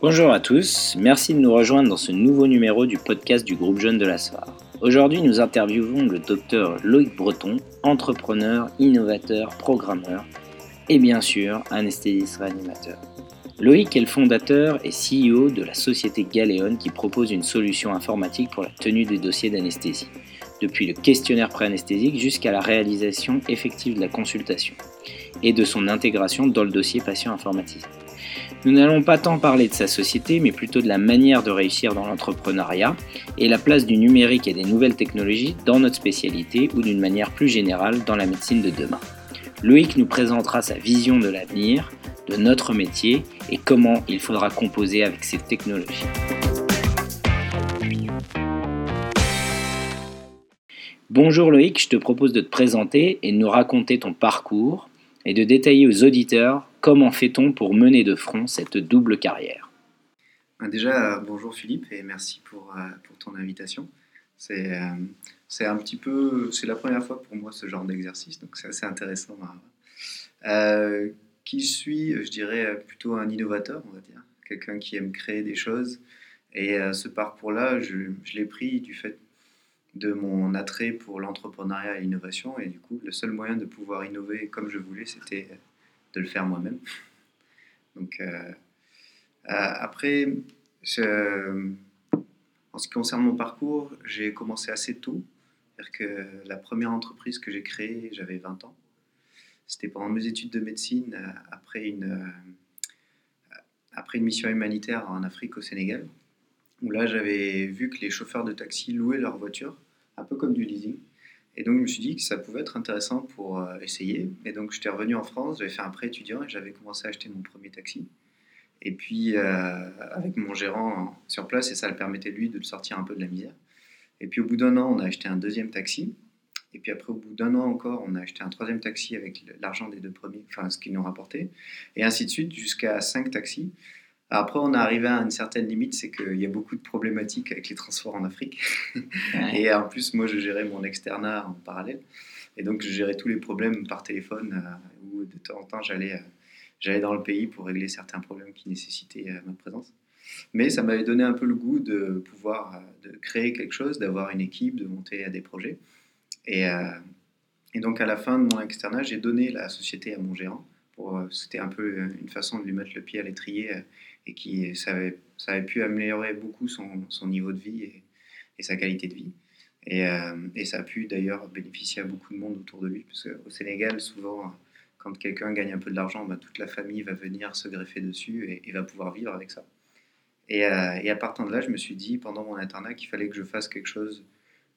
Bonjour à tous, merci de nous rejoindre dans ce nouveau numéro du podcast du groupe Jeune de la Soire. Aujourd'hui, nous interviewons le docteur Loïc Breton, entrepreneur, innovateur, programmeur et bien sûr anesthésiste réanimateur. Loïc est le fondateur et CEO de la société Galéon qui propose une solution informatique pour la tenue des dossiers d'anesthésie, depuis le questionnaire préanesthésique jusqu'à la réalisation effective de la consultation et de son intégration dans le dossier patient informatisé. Nous n'allons pas tant parler de sa société, mais plutôt de la manière de réussir dans l'entrepreneuriat et la place du numérique et des nouvelles technologies dans notre spécialité ou d'une manière plus générale dans la médecine de demain. Loïc nous présentera sa vision de l'avenir, de notre métier et comment il faudra composer avec ces technologies. Bonjour Loïc, je te propose de te présenter et de nous raconter ton parcours et de détailler aux auditeurs comment fait-on pour mener de front cette double carrière? Ben déjà, bonjour Philippe et merci pour, euh, ton invitation. C'est euh, c'est un petit peu, c'est la première fois pour moi ce genre d'exercice, donc c'est assez intéressant. Euh, qui je suis Je dirais plutôt un innovateur, on va dire, quelqu'un qui aime créer des choses. Et ce parcours-là, je, je l'ai pris du fait de mon attrait pour l'entrepreneuriat et l'innovation. Et du coup, le seul moyen de pouvoir innover comme je voulais, c'était de le faire moi-même. Donc, euh, euh, après, en ce qui concerne mon parcours, j'ai commencé assez tôt. C'est-à-dire que la première entreprise que j'ai créée, j'avais 20 ans. C'était pendant mes études de médecine, euh, après une, après une mission humanitaire en Afrique, au Sénégal, où là, j'avais vu que les chauffeurs de taxi louaient leur voiture un peu comme du leasing. Et donc, je me suis dit que ça pouvait être intéressant pour euh, essayer. Et donc, j'étais revenu en France, j'avais fait un prêt étudiant et j'avais commencé à acheter mon premier taxi. Et puis, euh, avec mon gérant sur place, et ça le permettait lui de sortir un peu de la misère. Et puis, au bout d'un an, on a acheté un deuxième taxi. Et puis après, au bout d'un an encore, on a acheté un troisième taxi avec l'argent des deux premiers, enfin ce qu'ils nous rapportaient. Et ainsi de suite, jusqu'à cinq taxis. Après, on est arrivé à une certaine limite, c'est qu'il y a beaucoup de problématiques avec les transports en Afrique. et en plus, moi, je gérais mon externat en parallèle. Et donc, je gérais tous les problèmes par téléphone, euh, ou de temps en temps, j'allais, euh, j'allais dans le pays pour régler certains problèmes qui nécessitaient euh, ma présence. Mais ça m'avait donné un peu le goût de pouvoir de créer quelque chose, d'avoir une équipe, de monter à des projets. Et, et donc, à la fin de mon externat, j'ai donné la société à mon gérant. C'était un peu une façon de lui mettre le pied à l'étrier et qui ça avait, pu améliorer beaucoup son, son niveau de vie et, sa qualité de vie. Et, euh, et ça a pu d'ailleurs bénéficier à beaucoup de monde autour de lui, parce qu'au Sénégal, souvent, quand quelqu'un gagne un peu de l'argent, bah, toute la famille va venir se greffer dessus et, va pouvoir vivre avec ça. Et, euh, et, à partir de là, je me suis dit pendant mon internat qu'il fallait que je fasse quelque chose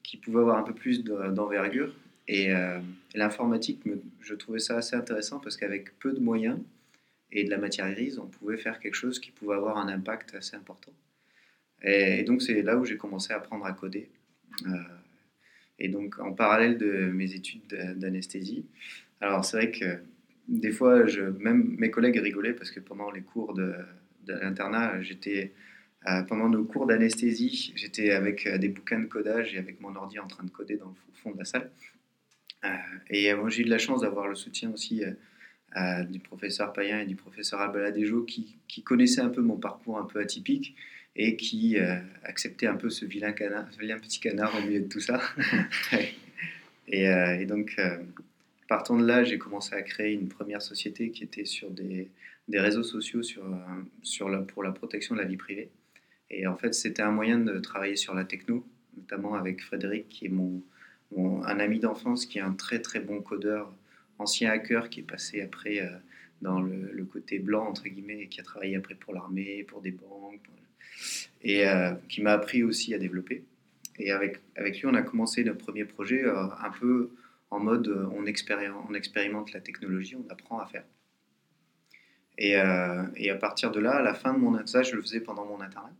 qui pouvait avoir un peu plus d'envergure. Et euh, l'informatique, je trouvais ça assez intéressant parce qu'avec peu de moyens, et de la matière grise, on pouvait faire quelque chose qui pouvait avoir un impact assez important. Et, donc c'est là où j'ai commencé à apprendre à coder. Euh, et donc en parallèle de mes études d'anesthésie, alors c'est vrai que des fois, même mes collègues rigolaient parce que pendant les cours de, l'internat, j'étais euh, pendant nos cours d'anesthésie, j'étais avec euh, des bouquins de codage et avec mon ordi en train de coder dans le fond de la salle. et j'ai eu de la chance d'avoir le soutien aussi du professeur Payen et du professeur Albaladejo qui, qui connaissaient un peu mon parcours un peu atypique et qui euh, acceptaient un peu ce vilain, canard, ce vilain petit canard au milieu de tout ça. et, euh, et, donc, euh, partant de là, j'ai commencé à créer une première société qui était sur des, des réseaux sociaux sur, sur la, pour la protection de la vie privée. Et en fait, c'était un moyen de travailler sur la techno, notamment avec Frédéric, qui est mon, mon un ami d'enfance, qui est un très très bon codeur ancien hacker qui est passé après euh, dans le, côté blanc, entre guillemets, et qui a travaillé après pour l'armée, pour des banques, et euh, qui m'a appris aussi à développer. Et avec, lui, on a commencé notre premier projet euh, un peu en mode on, expérimente, la technologie, on apprend à faire. Et, à partir de là, à la fin de mon internat, je le faisais pendant mon internat.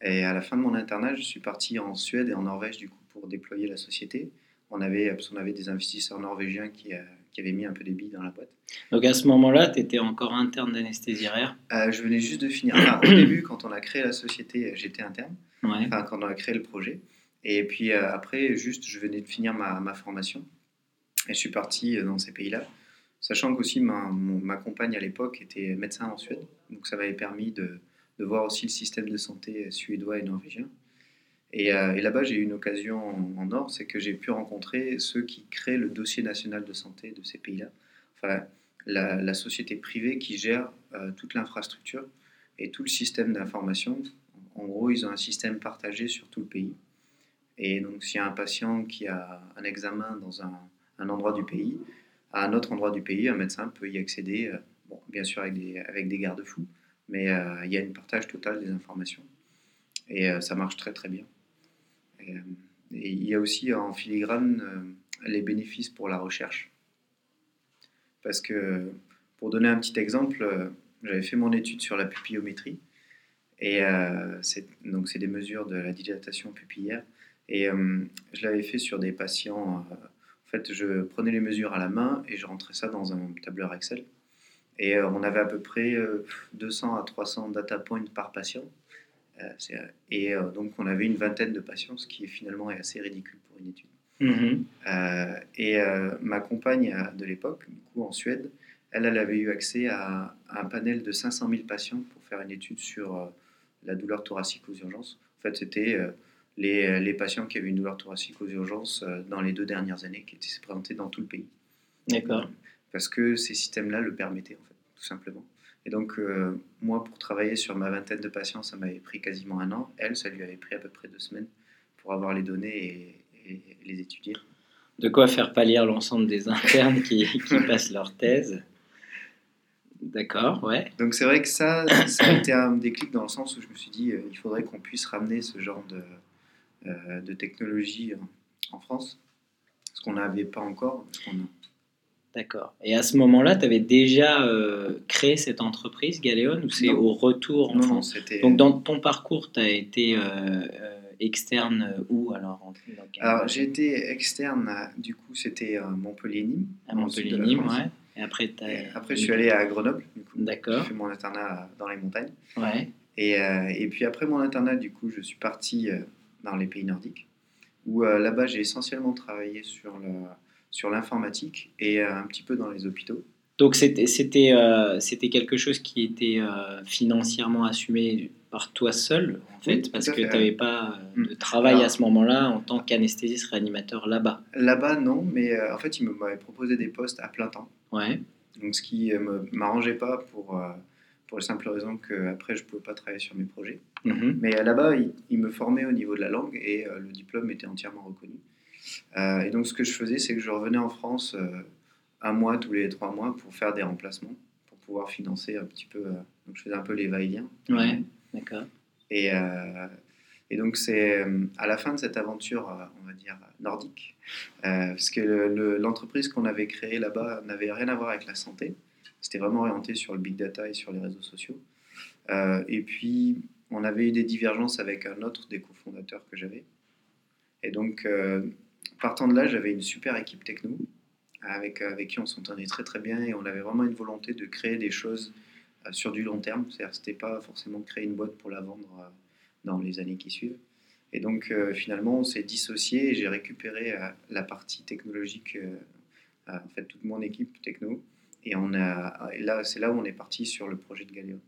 Et à la fin de mon internat, je suis parti en Suède et en Norvège du coup pour déployer la société. On avait des investisseurs norvégiens qui, qui avait mis un peu des billes dans la boîte. Donc à ce moment-là, tu étais encore interne d'anesthésiraire euh, Je venais juste de finir. au début, quand on a créé la société, j'étais interne. Enfin, quand on a créé le projet. Et puis euh, après, juste, je venais de finir ma, ma, formation. Et je suis parti euh, dans ces pays-là. Sachant qu'aussi, ma, ma compagne à l'époque était médecin en Suède. Donc ça m'avait permis de, de, voir aussi le système de santé suédois et norvégien. Et, et là-bas, j'ai eu une occasion en, or, c'est que j'ai pu rencontrer ceux qui créent le dossier national de santé de ces pays-là. Enfin, la, société privée qui gère toute l'infrastructure et tout le système d'information. En gros, ils ont un système partagé sur tout le pays. Et donc, s'il y a un patient qui a un examen dans un, endroit du pays, à un autre endroit du pays, un médecin peut y accéder, euh, bon, bien sûr avec des, garde-fous, mais euh, il y a une partage total des informations. Et euh, ça marche très très bien. Et, et, il y a aussi en filigrane les bénéfices pour la recherche. Parce que, pour donner un petit exemple, j'avais fait mon étude sur la pupillométrie. Et donc, c'est des mesures de la dilatation pupillaire. Et euh, je l'avais fait sur des patients. Euh, en fait, je prenais les mesures à la main et je rentrais ça dans un tableur Excel. Et euh, on avait à peu près 200 à 300 data points par patient. Et donc, on avait une vingtaine de patients, ce qui finalement est assez ridicule pour une étude. Mhm. et ma compagne de l'époque, du coup en Suède, elle, elle avait eu accès à, un panel de 500 000 patients pour faire une étude sur la douleur thoracique aux urgences. En fait, c'était les, les, patients qui avaient une douleur thoracique aux urgences euh, dans les deux dernières années, qui étaient présentés dans tout le pays. D'accord. Parce que ces systèmes-là le permettaient, en fait, tout simplement. Et donc, euh, moi, pour travailler sur ma vingtaine de patients, ça m'avait pris quasiment un an. Elle, ça lui avait pris à peu près deux semaines pour avoir les données et, et, les étudier. De quoi faire pâlir l'ensemble des internes qui, qui passent leur thèse. D'accord, ouais. Donc c'est vrai que ça, ça a été un déclic dans le sens où je me suis dit, euh, il faudrait qu'on puisse ramener ce genre de, euh, de technologie en France, ce qu'on n'avait pas encore. D'accord. Et à ce moment-là, tu avais déjà euh, créé cette entreprise, Galéon, ou c'est au retour en non, France? Donc dans ton parcours, tu as été euh, externe où alors Alors j'ai été externe, du coup c'était Montpellier-Nîmes. À Montpellier-Nîmes, ouais. Et après, et après je suis allé à Grenoble, du coup. D'accord. J'ai fait mon internat dans les montagnes. Ouais. Et, et puis après mon internat, du coup, je suis parti dans les pays nordiques, où euh, là-bas j'ai essentiellement travaillé sur, le, sur l'informatique et euh, un petit peu dans les hôpitaux. Donc c'était, c'était, euh, quelque chose qui était financièrement assumé par toi seul, en fait, parce que tu n'avais pas mm. de travail à ce moment-là en tant qu'anesthésiste réanimateur là-bas. Là-bas, non, mais en fait, ils m'avaient proposé des postes à plein temps. Ouais. Donc, ce qui ne m'arrangeait pas pour, pour la simple raison qu'après, je ne pouvais pas travailler sur mes projets. Mhm. Mais euh, là-bas, il, me formait au niveau de la langue et euh, le diplôme était entièrement reconnu. Euh, et donc, ce que je faisais, c'est que je revenais en France un mois tous les trois mois pour faire des remplacements, pour pouvoir financer un petit peu. donc, je faisais un peu les va-et-vient. Ouais, d'accord. Et, et, donc, c'est à la fin de cette aventure, on va dire, nordique, parce que l'entreprise qu'on avait créée là-bas n'avait rien à voir avec la santé. C'était vraiment orienté sur le big data et sur les réseaux sociaux. et puis, on avait eu des divergences avec un autre des cofondateurs que j'avais. Et donc, euh, partant de là, j'avais une super équipe techno avec, avec qui on s'entendait très très bien et on avait vraiment une volonté de créer des choses euh, sur du long terme. C'est-à-dire, c'était pas forcément créer une boîte pour la vendre euh, dans les années qui suivent. Et donc, finalement, on s'est dissocié et j'ai récupéré la partie technologique, en fait, toute mon équipe techno. Et, on a, et là, c'est là où on est parti sur le projet de Galeo.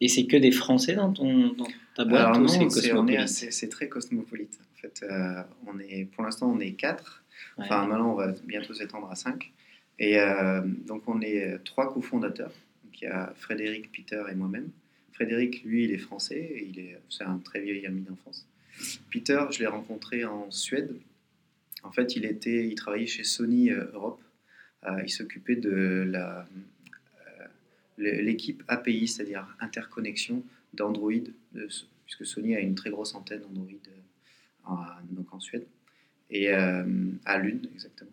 Et c'est que des Français dans, ton, dans ta boîte Alors non, c'est très cosmopolite. En fait, euh, on est, pour l'instant, on est quatre. Enfin, maintenant, on va bientôt s'étendre à cinq. Et euh, donc, on est trois cofondateurs. Donc, il y a Frédéric, Peter et moi-même. Frédéric, lui, il est français. Il est, c'est un très vieil ami d'enfance. Peter, je l'ai rencontré en Suède. En fait, il, était, il travaillait chez Sony euh, Europe. il s'occupait de la l'équipe API, c'est-à-dire interconnexion d'Android, puisque Sony a une très grosse antenne Android euh, en, donc en Suède, et euh, à Lune exactement.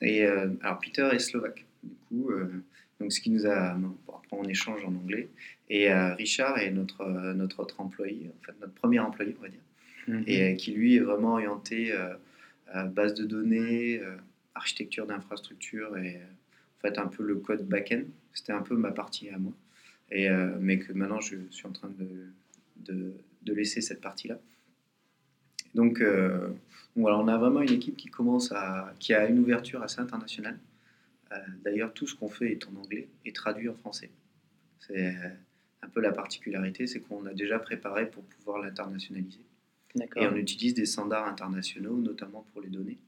Et euh, alors Peter est slovaque, du coup, donc ce qui nous a, bon, après on échange en anglais, et Richard est notre, notre autre employé, en fait notre premier employé on va dire, mm-hmm. et qui lui est vraiment orienté base de données, architecture d'infrastructure et fait un peu le code back-end. C'était un peu ma partie à moi. Et, euh, mais que maintenant, je suis en train de, de, laisser cette partie-là. Donc, euh, voilà, on a vraiment une équipe qui commence à, qui a une ouverture assez internationale. Euh, d'ailleurs, tout ce qu'on fait est en anglais et traduit en français. C'est un peu la particularité, c'est qu'on a déjà préparé pour pouvoir l'internationaliser. Et on utilise des standards internationaux, notamment pour les données.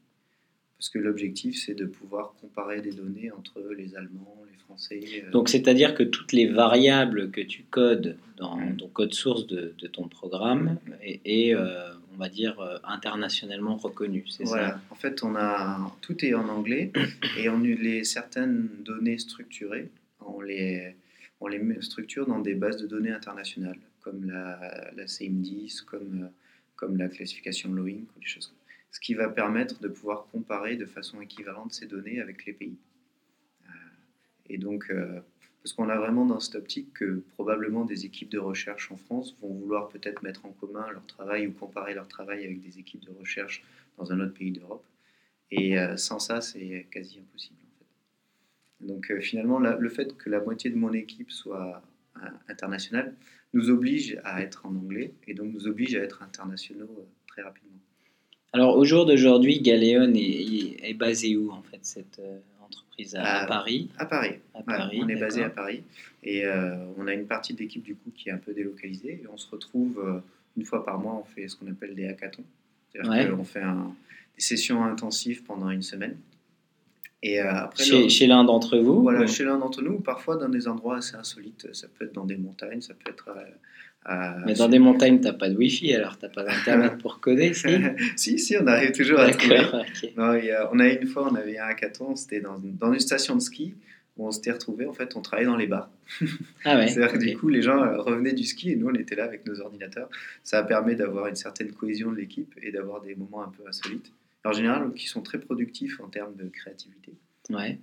Parce que l'objectif, c'est de pouvoir comparer des données entre les Allemands, les Français. euh, Donc, c'est-à-dire que toutes les variables que tu codes dans ton code source de, de ton programme est, est, euh, on va dire, euh, internationalement reconnues, c'est Voilà. ça En fait, on a tout est en anglais et on les certaines données structurées, on les on les structure dans des bases de données internationales, comme la, la CIM10, comme comme la classification Loïc ou des choses. comme ça. Ce qui va permettre de pouvoir comparer de façon équivalente ces données avec les pays. Euh, Et donc, euh, parce qu'on a vraiment dans cette optique que probablement des équipes de recherche en France vont vouloir peut-être mettre en commun leur travail ou comparer leur travail avec des équipes de recherche dans un autre pays d'Europe. Et euh, sans ça, c'est quasi impossible. Donc finalement, le fait que la moitié de mon équipe soit internationale nous oblige à être en anglais et donc nous oblige à être internationaux très rapidement. Alors, au jour d'aujourd'hui, Galéon est, est basé où, en fait, cette euh, entreprise à, à À- Paris? À Paris. À Ouais, Paris, on est basé à. Paris et euh, on a une partie de l'équipe du coup qui est un peu délocalisée et on se retrouve euh, une fois par mois, on fait ce qu'on appelle des hackathons. C'est-à-dire Ouais. qu'on fait un- des sessions intensives pendant une semaine. Et après, Chez, le- chez l'un d'entre vous Voilà, ou- chez l'un d'entre nous, ou parfois dans des endroits assez insolites. Ça peut être dans des montagnes, ça peut être. Euh, Mais dans des montagnes, t'as pas de wifi, alors t'as pas d'internet pour coder, si si, si, on arrive toujours à trouver. D'accord, ok. Non, a- on a une fois, on avait un hackathon, c'était dans, dans une station de ski où on s'était retrouvés. En fait, on travaillait dans les bars. Ah ouais, C'est-à-dire que du coup, les gens euh, revenaient du ski et nous, on était là avec nos ordinateurs. Ça permet d'avoir une certaine cohésion de l'équipe et d'avoir des moments un peu insolites. En général, qui sont très productifs en termes de créativité. Ouais.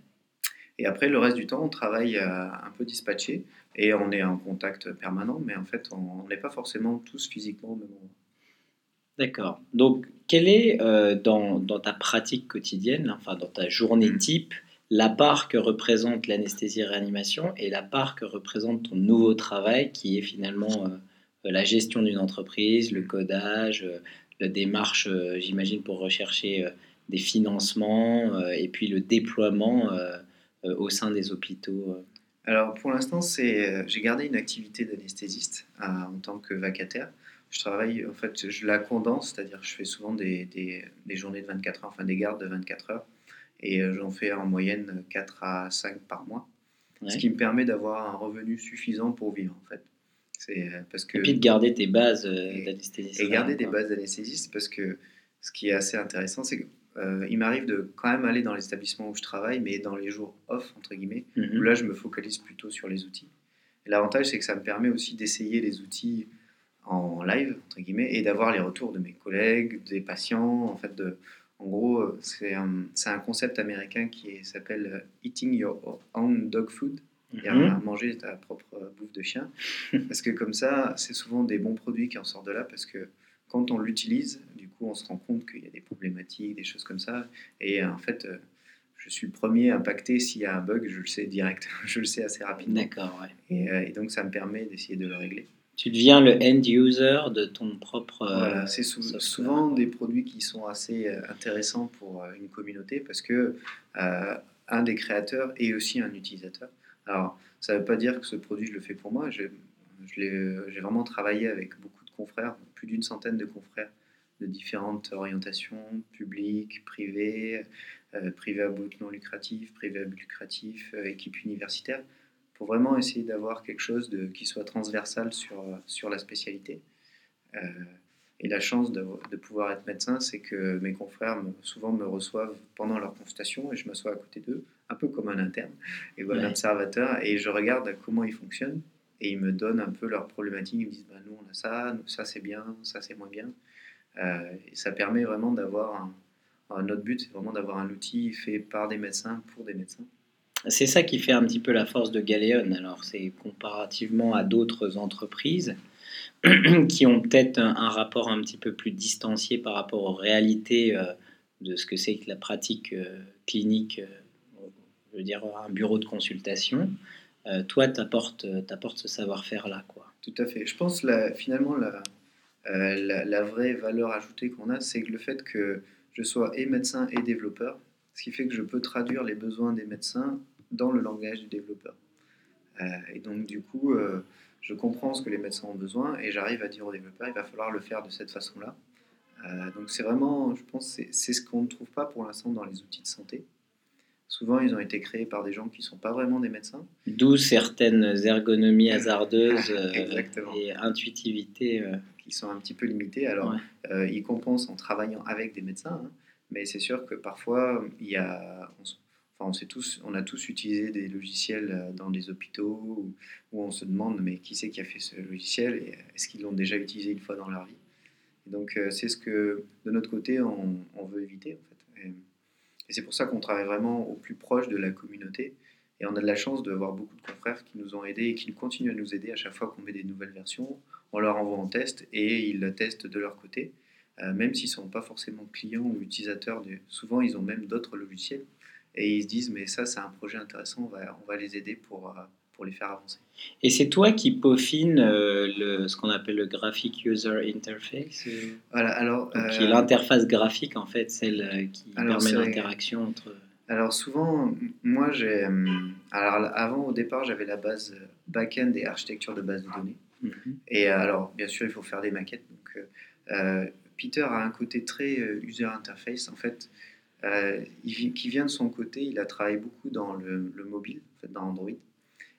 Et après, le reste du temps, on travaille euh, un peu dispatché et on est en contact permanent, mais en fait, on n'est pas forcément tous physiquement au même endroit. D'accord. Donc, quelle est euh, dans, dans ta pratique quotidienne, enfin dans ta journée Mm. type, la part que représente l'anesthésie-réanimation et la part que représente ton nouveau travail qui est finalement euh, la gestion d'une entreprise, le codage, euh, la démarche, j'imagine, pour rechercher des financements et puis le déploiement au sein des hôpitaux. euh. Alors, pour l'instant, c'est, euh, j'ai gardé une activité d'anesthésiste euh, en tant que vacataire. Je travaille, en fait, je la condense, c'est-à-dire que je fais souvent des, des, des journées de 24 heures, enfin des gardes de 24 heures, et euh, j'en fais en moyenne 4 à 5 par mois, Ouais. ce qui me permet d'avoir un revenu suffisant pour vivre, en fait. C'est euh, parce que... Et puis de garder tes bases euh, d'anesthésiste. et garder des bases d'anesthésiste parce que ce qui est assez intéressant, c'est qu'il m'arrive de quand même aller dans les établissements où je travaille, mais dans les jours off, entre guillemets, où Mhm. là je me focalise plutôt sur les outils. Et L'avantage, c'est que ça me permet aussi d'essayer les outils en live, entre guillemets, et d'avoir les retours de mes collègues, des patients. En fait, de, en gros, euh, c'est un, un concept américain qui s'appelle euh, Eating Your Own Dog Food c'est-à-dire Mhm. à manger ta propre euh, bouffe de chien. parce que comme ça, c'est souvent des bons produits qui en sortent de là, parce que quand on l'utilise, du coup, on se rend compte qu'il y a des problématiques, des choses comme ça. Et euh, en fait, euh, je suis le premier impacté s'il y a un bug, je le sais direct, je le sais assez rapidement. D'accord, ouais. Et, euh, et donc, ça me permet d'essayer de le régler. Tu deviens le end user de ton propre. Voilà, c'est sou- souvent des produits qui sont assez intéressants pour une communauté parce que euh, un des créateurs est aussi un utilisateur. Alors, ça ne veut pas dire que ce produit, je le fais pour moi. J'ai vraiment travaillé avec beaucoup de confrères, plus d'une centaine de confrères de différentes orientations, publiques, privées, euh, privées à but non lucratif, privées à but lucratif, euh, équipe universitaire, pour vraiment essayer d'avoir quelque chose de, qui soit transversal sur, euh, sur la spécialité. Euh, et la chance de, de pouvoir être médecin, c'est que mes confrères me- souvent me reçoivent pendant leur consultation et je m'assois à côté d'eux, un peu comme un interne, et voilà, Ouais. observateur, et je regarde comment ils fonctionnent et ils me donnent un peu leurs problématiques. Ils me disent bah, nous on a ça, ça c'est bien, ça c'est moins bien. Euh, et ça permet vraiment d'avoir un, notre but, c'est vraiment d'avoir un outil fait par des médecins pour des médecins. C'est ça qui fait un petit peu la force de Galéon. Alors, c'est comparativement à d'autres entreprises qui ont peut-être un, rapport un petit peu plus distancié par rapport aux réalités euh, de ce que c'est que la pratique euh, clinique, je veux dire un bureau de consultation. Euh, toi, tu apportes, ce savoir-faire-là. Tout à fait. Je pense la, finalement la, euh, la, vraie valeur ajoutée qu'on a, c'est le fait que je sois et médecin et développeur, ce qui fait que je peux traduire les besoins des médecins dans le langage du développeur. Euh, et donc du coup, euh, je comprends ce que les médecins ont besoin et j'arrive à dire aux développeurs, il va falloir le faire de cette façon-là. Euh, donc c'est vraiment, je pense, c'est ce qu'on ne trouve pas pour l'instant dans les outils de santé. Souvent, ils ont été créés par des gens qui ne sont pas vraiment des médecins. D'où certaines ergonomies hasardeuses euh, et intuitivité. Euh. Qui sont un petit peu limitées. Alors, ils compensent en travaillant avec des médecins, hein. mais c'est sûr que parfois, il y a, on, sait tous, on a tous utilisé des logiciels dans des hôpitaux où, où on se demande mais qui c'est qui a fait ce logiciel et est-ce qu'ils l'ont déjà utilisé une fois dans leur vie? Donc, euh, c'est ce que, de notre côté, on, veut éviter. En fait. Et, c'est pour ça qu'on travaille vraiment au plus proche de la communauté. Et on a de la chance d'avoir beaucoup de confrères qui nous ont aidés et qui continuent à nous aider à chaque fois qu'on met des nouvelles versions. On leur envoie en test et ils la testent de leur côté. Euh, même s'ils ne sont pas forcément clients ou utilisateurs, souvent ils ont même d'autres logiciels. Et ils se disent, mais ça c'est un projet intéressant, on va, les aider pour, euh, pour les faire avancer. Et c'est toi qui peaufines euh, le, ce qu'on appelle le Graphic User Interface euh, Voilà, alors. qui est l'interface graphique, en fait, celle euh, qui permet l'interaction entre. Alors, souvent, moi, j'ai. Alors, avant, au départ, j'avais la base back-end et architecture de base de données. Mhm. Et alors, bien sûr, il faut faire des maquettes. Donc, Peter a un côté très user interface. En fait, il, qui vient de son côté, il a travaillé beaucoup dans le, le mobile, en fait, dans Android.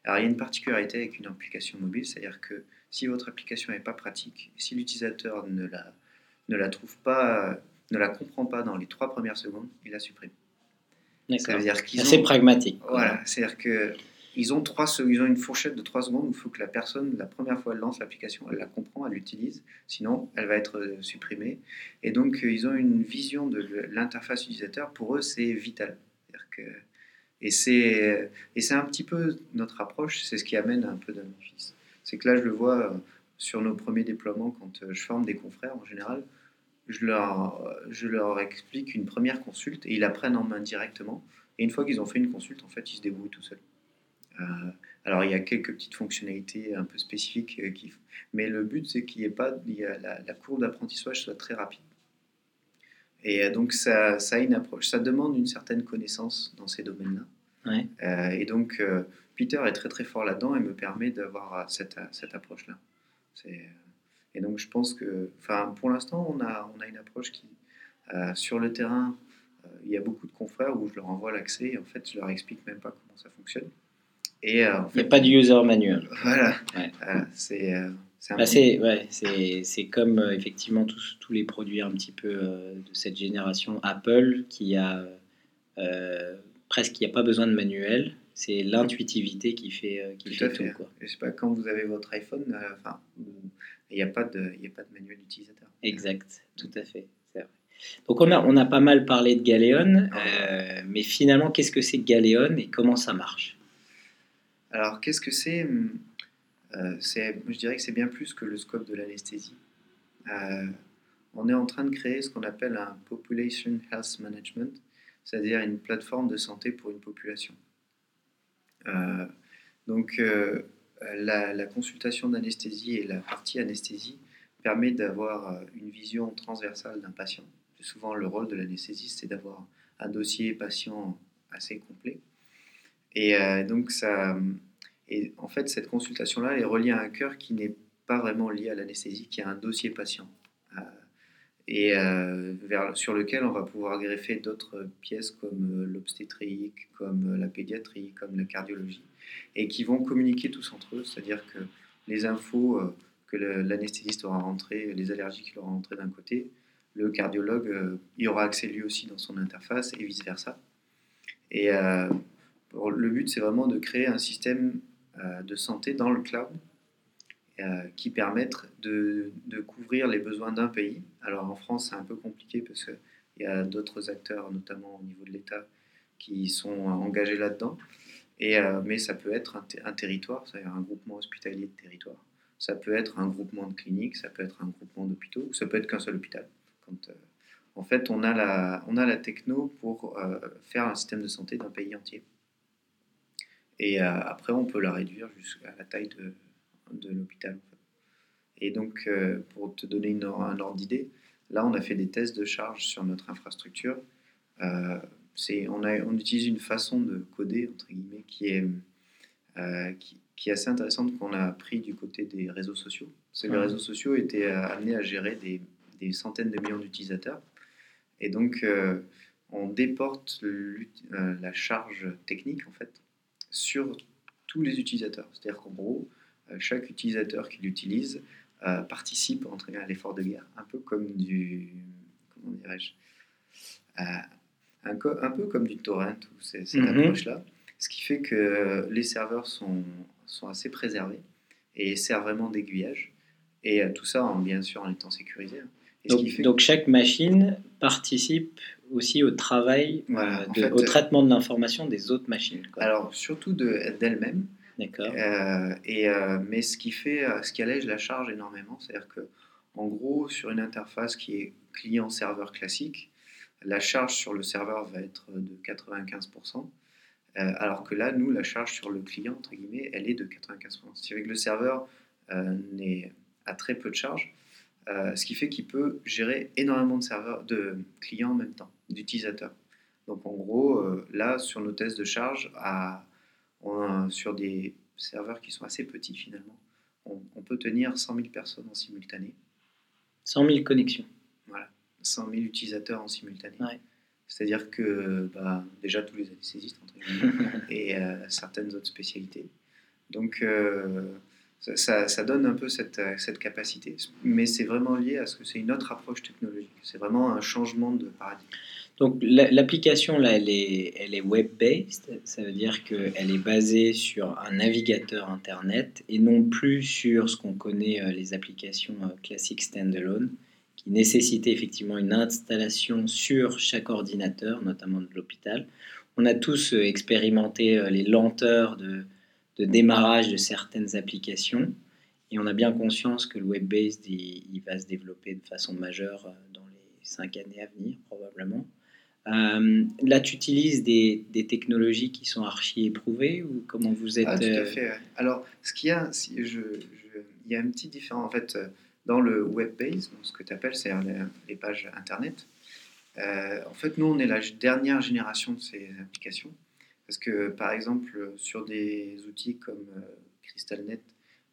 Alors, il y a une particularité avec une application mobile, c'est-à-dire que si votre application n'est pas pratique, si l'utilisateur ne la, ne la trouve pas, ne la comprend pas dans les trois premières secondes, il la supprime. Ça veut dire qu'ils assez pragmatique. Voilà, c'est-à-dire que ils ont, trois, ils ont une fourchette de 3 secondes où il faut que la personne, la première fois elle lance l'application, elle la comprend, elle l'utilise, sinon elle va être euh, supprimée. Et donc euh, ils ont une vision de l'interface utilisateur, pour eux c'est vital. C'est-à-dire que et c'est, et c'est un petit peu notre approche, c'est ce qui amène un peu bénéfice. C'est que là, je le vois euh, sur nos premiers déploiements, quand euh, je forme des confrères en général, je leur, je leur explique une première consulte et ils la prennent en main directement. Et une fois qu'ils ont fait une consulte, en fait, ils se débrouillent tout seuls. Euh, alors, il y a quelques petites fonctionnalités un peu spécifiques, qui, mais le but, c'est qu'il y ait pas, y a la, la courbe d'apprentissage soit très rapide. Et donc, ça, ça, a une approche, ça demande une certaine connaissance dans ces domaines-là. Euh, et donc, euh, Peter est très très fort là-dedans et me permet d'avoir euh, cette, cette approche-là. Et donc, je pense que, enfin, pour l'instant, on a, on a une approche qui, sur le terrain, il y a beaucoup de confrères où je leur envoie l'accès et en fait, je leur explique même pas comment ça fonctionne. Et, en fait, il n'y a pas de user manual. Voilà. c'est. Bah, c'est ouais, comme effectivement tous, tous, les produits un petit peu de cette génération Apple qui a presque il n'y a pas besoin de manuel. C'est l'intuitivité qui fait, euh, qui tout. Fait. Quoi. Je sais pas, quand vous avez votre iPhone, euh, enfin, il n'y a, pas de, a pas de manuel utilisateur. Exact, tout à fait. Donc on a, on a pas mal parlé de Galéon, ah. euh, mais finalement, qu'est-ce que c'est Galéon et comment ça marche? Alors, qu'est-ce que c'est c'est, Je dirais que c'est bien plus que le scope de l'anesthésie. on est en train de créer ce qu'on appelle un Population Health Management, c'est-à-dire une plateforme de santé pour une population. Euh, donc euh, la, consultation d'anesthésie et la partie anesthésie permet d'avoir euh, une vision transversale d'un patient. Souvent le rôle de l'anesthésiste, c'est d'avoir un dossier patient assez complet. Et donc ça, et en fait cette consultation-là est reliée à un cœur qui n'est pas vraiment lié à l'anesthésie, qui a un dossier patient et euh, vers, sur lequel on va pouvoir greffer d'autres pièces comme euh, l'obstétrique, comme euh, la pédiatrie, comme la cardiologie, et qui vont communiquer tous entre eux, c'est-à-dire que les infos que l'anesthésiste aura rentrées, les allergies qu'il aura rentrées d'un côté, le cardiologue y aura accès lui aussi dans son interface et vice-versa. Et le but, c'est vraiment de créer un système de santé dans le cloud euh, qui permettent de, couvrir les besoins d'un pays. Alors en France, c'est un peu compliqué parce qu'il y a d'autres acteurs, notamment au niveau de l'État, qui sont engagés là-dedans. Euh, mais ça peut être un, territoire, c'est-à-dire un groupement hospitalier de territoire. Ça peut être un groupement de cliniques, ça peut être un groupement d'hôpitaux, ça peut être qu'un seul hôpital. Euh, en fait, on a la techno pour faire un système de santé d'un pays entier. Et après, on peut la réduire jusqu'à la taille de, de l'hôpital. Et donc, euh, pour te donner une, un ordre d'idée, là, on a fait des tests de charge sur notre infrastructure. Euh, on, a, on, utilise une façon de coder, entre guillemets, qui est, euh, qui, qui est assez intéressante qu'on a pris du côté des réseaux sociaux. Parce que les réseaux sociaux étaient euh, amenés à gérer des, des centaines de millions d'utilisateurs. Et donc, euh, on déporte euh, la charge technique, en fait, sur tous les utilisateurs. C'est-à-dire qu'en gros, euh, chaque utilisateur qui l'utilise euh, participe entre à l'effort de guerre, un peu comme du... Comment dirais-je Euh, un, peu comme du torrent ou cette Mhm. approche-là. Ce qui fait que les serveurs sont, sont assez préservés et servent vraiment d'aiguillage. Et euh, tout ça, en, bien sûr, en étant sécurisé. hein. Et donc chaque machine participe aussi au travail, Voilà, euh, en de- fait, au euh, traitement de l'information des autres machines. quoi. Alors, surtout de- d'elle-même. D'accord. Euh, et, mais ce qui fait, ce qui allège la charge énormément, c'est-à-dire que, en gros, sur une interface qui est client-serveur classique, la charge sur le serveur va être de 95%, euh, alors que là, nous, la charge sur le client, entre guillemets, elle est de 95%. Ce qui fait que le serveur n'est- a très peu de charge, euh, ce qui fait qu'il peut gérer énormément de serveurs, de clients en même temps, d'utilisateurs. Donc, en gros, euh, là, sur nos tests de charge, à, on a- sur des serveurs qui sont assez petits finalement, on, on peut tenir 100 000 personnes en simultané, 100 000 connexions. 100 000 utilisateurs en simultané. Ouais. C'est-à-dire que bah, déjà tous les anesthésistes entre guillemets, et euh, certaines autres spécialités. Donc ça, donne un peu cette, euh, cette capacité, mais c'est vraiment lié à ce que c'est une autre approche technologique. C'est vraiment un changement de paradigme. Donc la- l'application là, elle est, web-based, ça veut dire qu'elle est basée sur un navigateur internet et non plus sur ce qu'on connaît euh, les applications euh, classiques standalone, qui nécessitaient effectivement une installation sur chaque ordinateur, notamment de l'hôpital. On a tous expérimenté les lenteurs de, de démarrage de certaines applications et on a bien conscience que le web-based il, il va se développer de façon majeure euh, dans les cinq années à venir probablement. Euh, là, tu utilises des, des technologies qui sont archi éprouvées ou comment vous êtes Ah, tout à euh, fait. Alors, ce qu'il y a, si je, je- il y a un petit différent en fait dans le web-based, ce que tu appelles, c'est les, pages internet. Euh, en fait, nous, on est la dernière génération de ces applications parce que, par exemple, sur des outils comme euh, CrystalNet,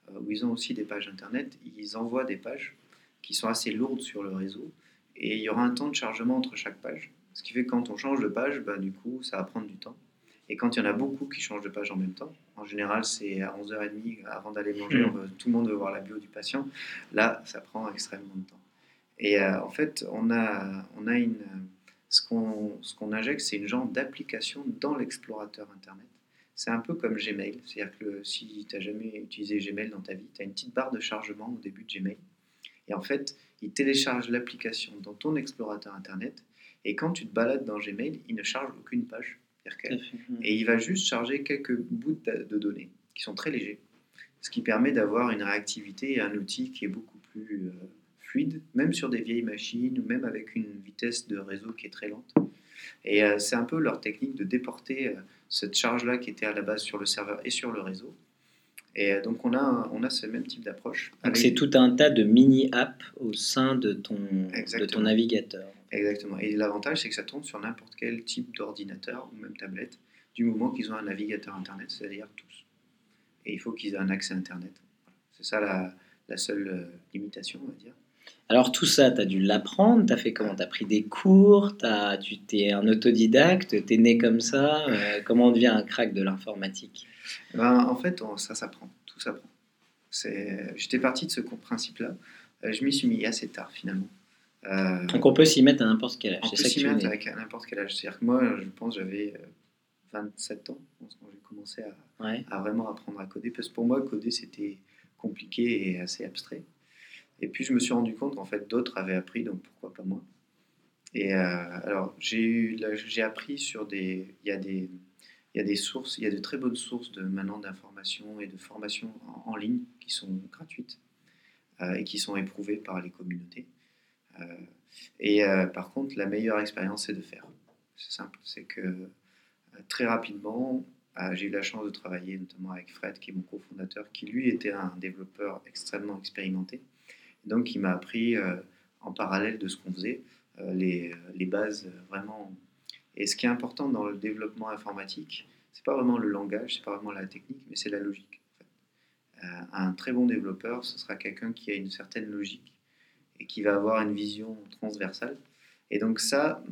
euh, où ils ont aussi des pages internet, ils envoient des pages qui sont assez lourdes sur le réseau et il y aura un temps de chargement entre chaque page. Ce qui fait que quand on change de page, bah, du coup, ça va prendre du temps. Et quand il y en a beaucoup qui changent de page en même temps, en général, c'est à 11h30 avant d'aller manger, on veut- tout le monde veut voir la bio du patient. Là, ça prend extrêmement de temps. Et euh, en fait, on a, on a une, ce qu'on ce qu'on injecte, c'est une genre d'application dans l'explorateur Internet. C'est un peu comme Gmail. C'est-à-dire que le- si tu n'as jamais utilisé Gmail dans ta vie, tu as une petite barre de chargement au début de Gmail. Et en fait, il télécharge l'application dans ton explorateur Internet. Et quand tu te balades dans Gmail, il ne charge aucune page. Fait. et il va juste charger quelques bouts de, de données qui sont très légers, ce qui permet d'avoir une réactivité et un outil qui est beaucoup plus euh, fluide, même sur des vieilles machines ou même avec une vitesse de réseau qui est très lente. Et euh, c'est un peu leur technique de déporter euh, cette charge-là qui était à la base sur le serveur et sur le réseau. Et euh, donc on a, on a ce même type d'approche. Donc avec- c'est tout un tas de mini-apps au sein de ton, de ton navigateur. Exactement. Et l'avantage, c'est que ça tourne sur n'importe quel type d'ordinateur ou même tablette, du moment qu'ils ont un navigateur Internet, c'est-à-dire tous. Et il faut qu'ils aient un accès Internet. Voilà. C'est ça la, la seule limitation, on va dire. Alors tout ça, tu as dû l'apprendre, tu as fait comment? Tu as pris des cours, tu es un autodidacte, tu es né comme ça, euh, comment on devient un crack de l'informatique? Ben, en fait, on- ça s'apprend. Tout s'apprend. J'étais parti de ce principe-là. Euh, Je m'y suis mis assez tard, finalement. Euh, Donc on peut s'y mettre à n'importe quel âge, On peut s'y mettre avec n'importe quel âge. C'est-à-dire que moi, je pense j'avais euh, 27 ans quand j'ai commencé à, Ouais. à vraiment apprendre à coder. Parce que pour moi, coder, c'était compliqué et assez abstrait. Et puis, je me suis rendu compte qu'en fait, d'autres avaient appris, donc pourquoi pas moi. Et euh, alors, j'ai j'ai appris sur des. Il y a des. Il y a des sources, il y a de très bonnes sources de maintenant d'informations et de formations en, ligne qui sont gratuites euh, et qui sont éprouvées par les communautés. Euh, et par contre, la meilleure expérience, c'est de faire. C'est simple. C'est que très rapidement, j'ai eu la chance de travailler notamment avec Fred, qui est mon cofondateur, qui lui était un développeur extrêmement expérimenté. Donc, il m'a appris euh, en parallèle de ce qu'on faisait euh, les, les bases euh, vraiment. Et ce qui est important dans le développement informatique, c'est pas vraiment le langage, c'est pas vraiment la technique, mais c'est la logique. en fait. un très bon développeur, ce sera quelqu'un qui a une certaine logique et qui va avoir une vision transversale. Et donc ça,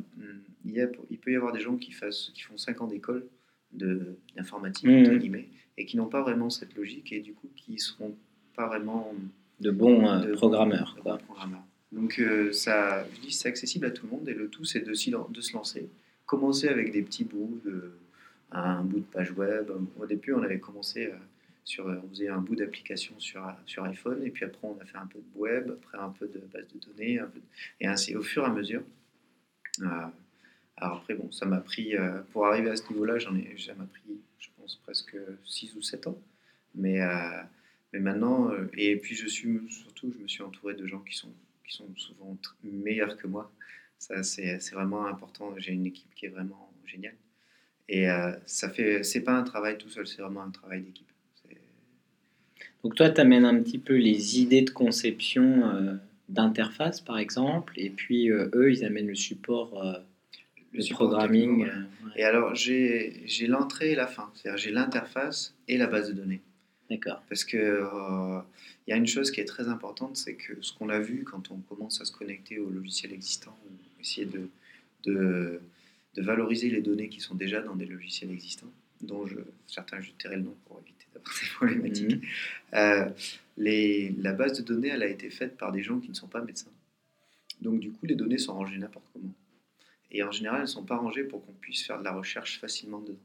il, y a, il peut y avoir des gens qui, fassent, qui font 5 ans d'école d'informatique, mmh. et qui n'ont pas vraiment cette logique et du coup qui ne seront pas vraiment de bons euh, programmeurs. Donc euh, ça, je dis c'est accessible à tout le monde et le tout c'est de, de, se lancer, commencer avec des petits bouts, de, un bout de page web. Au début on avait commencé euh, sur, on faisait un bout d'application sur, sur iPhone et puis après on a fait un peu de web, après un peu de base de données, et ainsi au fur et à mesure. alors après bon, ça m'a pris, pour arriver à ce niveau-là, j'en ai, ça m'a pris, je pense presque 6 ou 7 ans, mais mais maintenant, euh, et puis je suis surtout, je me suis entouré de gens qui sont, qui sont souvent meilleurs que moi. Ça, c'est vraiment important. J'ai une équipe qui est vraiment géniale. Et euh, ça fait, c'est pas un travail tout seul, c'est vraiment un travail d'équipe. Donc toi, tu amènes un petit peu les idées de conception euh, d'interface, par exemple, et puis eux, ils amènent le support, le, programming. Et alors, j'ai l'entrée et la fin, c'est-à-dire j'ai l'interface et la base de données. D'accord. Parce que euh, il y a une chose qui est très importante, c'est que ce qu'on a vu quand on commence à se connecter aux logiciels existants, ou essayer de, de, de, valoriser les données qui sont déjà dans des logiciels existants, dont je, certains je tairai le nom pour éviter d'avoir des problématiques. Mhm. Euh, les, la base de données, elle a été faite par des gens qui ne sont pas médecins. Donc du coup, les données sont rangées n'importe comment. Et en général, elles ne sont pas rangées pour qu'on puisse faire de la recherche facilement dedans.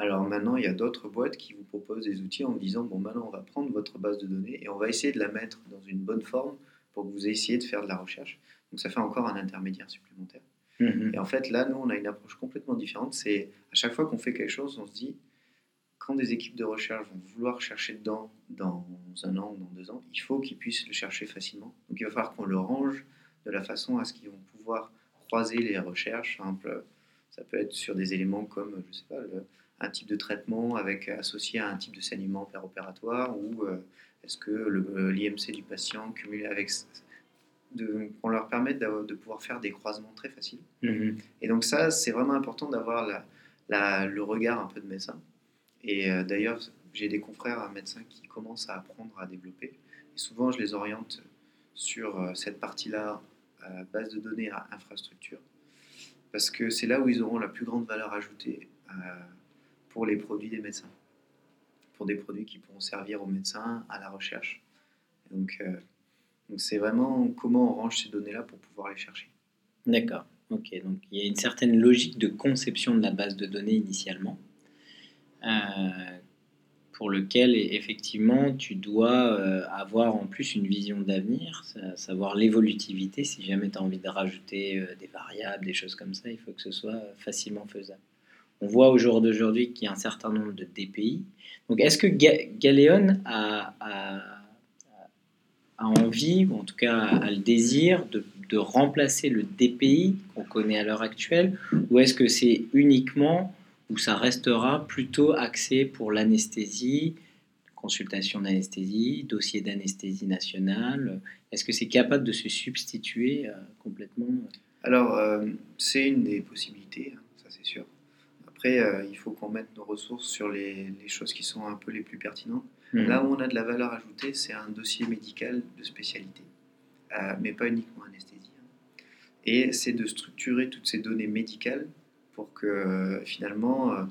Alors maintenant, il y a d'autres boîtes qui vous proposent des outils en vous disant, bon, maintenant, on va prendre votre base de données et on va essayer de la mettre dans une bonne forme pour que vous essayiez de faire de la recherche. Donc ça fait encore un intermédiaire supplémentaire. Mhm. Et en fait, là, nous, on a une approche complètement différente. C'est à chaque fois qu'on fait quelque chose, on se dit, quand des équipes de recherche vont vouloir chercher dedans dans un an ou dans deux ans, il faut qu'ils puissent le chercher facilement. Donc il va falloir qu'on le range de la façon à ce qu'ils vont pouvoir croiser les recherches. Ça peut être sur des éléments comme, je sais pas, le, un type de traitement avec, associé à un type de saignement opératoire ou euh, est-ce que euh, l'IMC du patient cumulé avec de, on leur permet de, pouvoir faire des croisements très faciles. Mm-hmm. Et donc ça, c'est vraiment important d'avoir la, la, le regard un peu de médecin. Et euh, d'ailleurs, j'ai des confrères médecins qui commencent à apprendre à développer. Et souvent, je les oriente sur cette partie-là, base de données à infrastructure, parce que c'est là où ils auront la plus grande valeur ajoutée pour les produits des médecins, pour des produits qui pourront servir aux médecins, à la recherche. Donc, euh, donc c'est vraiment comment on range ces données-là pour pouvoir les chercher. D'accord. Ok. Donc il y a une certaine logique de conception de la base de données initialement, euh, pour lequel effectivement tu dois euh, avoir en plus une vision d'avenir, savoir l'évolutivité. Si jamais tu as envie de rajouter des variables, des choses comme ça, il faut que ce soit facilement faisable. On voit au jour d'aujourd'hui qu'il y a un certain nombre de DPI. Donc, est-ce que Galéon a, envie, ou en tout cas a le désir, de, remplacer le DPI qu'on connaît à l'heure actuelle, ou est-ce que c'est uniquement, ou ça restera plutôt axé pour l'anesthésie, consultation d'anesthésie, dossier d'anesthésie nationale? Est-ce que c'est capable de se substituer euh, complètement? Alors, euh, c'est une des possibilités, hein, ça c'est sûr. Après, euh, il faut qu'on mette nos ressources sur les, choses qui sont un peu les plus pertinentes. Mhm. Là où on a de la valeur ajoutée, c'est un dossier médical de spécialité, euh, mais pas uniquement anesthésie. Et c'est de structurer toutes ces données médicales pour que euh, finalement,